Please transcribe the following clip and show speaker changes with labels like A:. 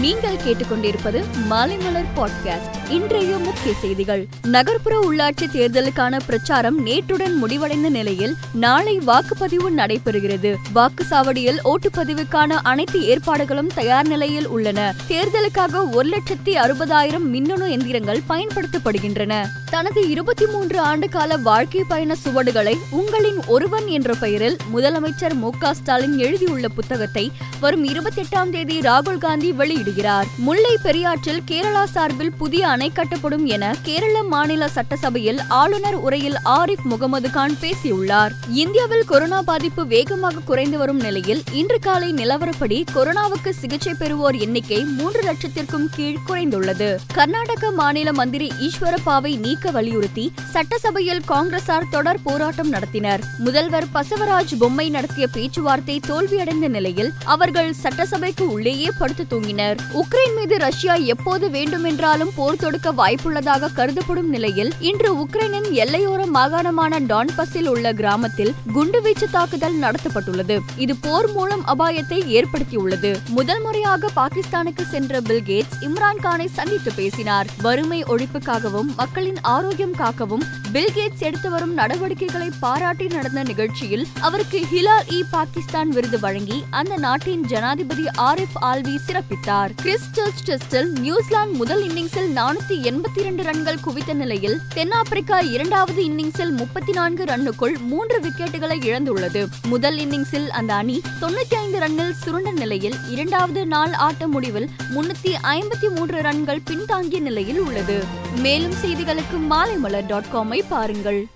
A: நீங்கள் கேட்டுக்கொண்டிருப்பது மாலைமலர் பாட்காஸ்ட். இன்றைய முக்கிய செய்திகள். நகர்ப்புற உள்ளாட்சி தேர்தலுக்கான பிரச்சாரம் நேற்றுடன் முடிவடைந்த நிலையில் நாளை வாக்குப்பதிவு நடைபெறுகிறது. வாக்குச்சாவடியில் ஓட்டுப்பதிவுக்கான அனைத்து ஏற்பாடுகளும் தயார் நிலையில் உள்ளன. தேர்தலுக்காக ஒரு லட்சத்தி அறுபதாயிரம் மின்னணு எந்திரங்கள் பயன்படுத்தப்படுகின்றன. தனது இருபத்தி மூன்று ஆண்டு கால வாழ்க்கை பயண சுவடுகளை உங்களின் ஒருவன் என்ற பெயரில் முதலமைச்சர் மு ஸ்டாலின் எழுதியுள்ள புத்தகத்தை வரும் இருபத்தி எட்டாம் தேதி ராகுல் காந்தி வெளியிடுகிறார் முல்லை பெரியாற்றில் கேரளா சார்பில் புதிய அணை கட்டப்படும் என கேரள மாநில சட்டசபையில் ஆளுநர் உரையில் ஆரிஃப் முகமது கான் பேசியுள்ளார். இந்தியாவில் கொரோனா பாதிப்பு வேகமாக குறைந்து வரும் நிலையில் இன்று காலை நிலவரப்படி கொரோனாவுக்கு சிகிச்சை பெறுவோர் எண்ணிக்கை மூன்று லட்சத்திற்கும் கீழ் குறைந்துள்ளது. கர்நாடக மாநில மந்திரி ஈஸ்வரப்பாவை நீக்க வலியுறுத்தி சட்டசபையில் காங்கிரசார் தொடர் போராட்டம் நடத்தினர். முதல்வர் பசவராஜ் பொம்மை நடத்திய பேச்சுவார்த்தை தோல்வியடைந்த நிலையில் அவர்கள் சட்டசபைக்கு உள்ளேயே படுத்து தூங்கினர். உக்ரைன் மீது ரஷ்யா எப்போது வேண்டுமென்றாலும் போர் தொடுக்க வாய்ப்புள்ளதாக கருதப்படும் நிலையில் இன்று உக்ரைனின் எல்லையோர மாகாணமான டான்பஸில் உள்ள கிராமத்தில் குண்டுவீச்சு தாக்குதல் நடத்தப்பட்டுள்ளது. இது போர் மூலம் அபாயத்தை ஏற்படுத்தியுள்ளது. முதல் முறையாக பாகிஸ்தானுக்கு சென்ற பில்கேட்ஸ் இம்ரான் கானை சந்தித்து பேசினார். வறுமை ஒழிப்புக்காகவும் மக்களின் ஆரோக்கியம் காக்கவும் பில்கேட்ஸ் எடுத்து வரும் நடவடிக்கைகளை பாராட்டி நடந்த நிகழ்ச்சியில் அவருக்கு ஹிலால் இ பாகிஸ்தான் விருது வழங்கி அந்த நாட்டின் ஜனாதிபதி ஆரிஃப் ஆல்வி சிறப்பித்தார். கிறிஸ் சர்ச் டெஸ்டில் நியூசிலாந்து முதல் இன்னிங்ஸில் நானூத்தி எண்பத்தி இரண்டு ரன்கள் குவித்த நிலையில் தென்னாப்பிரிக்கா இரண்டாவது இன்னிங்ஸில் முப்பத்தி நான்கு ரன்னுக்குள் மூன்று விக்கெட்டுகளை இழந்துள்ளது. முதல் இன்னிங்ஸில் அந்த அணி தொண்ணூத்தி ஐந்து ரன்னில் சுருண்ட நிலையில் இரண்டாவது நாள் ஆட்ட முடிவில் முன்னூத்தி ஐம்பத்தி மூன்று ரன்கள் பின்தாங்கிய நிலையில் உள்ளது. மேலும் செய்திகளுக்கு மாலைமலர் டாட் காமை பாருங்கள்.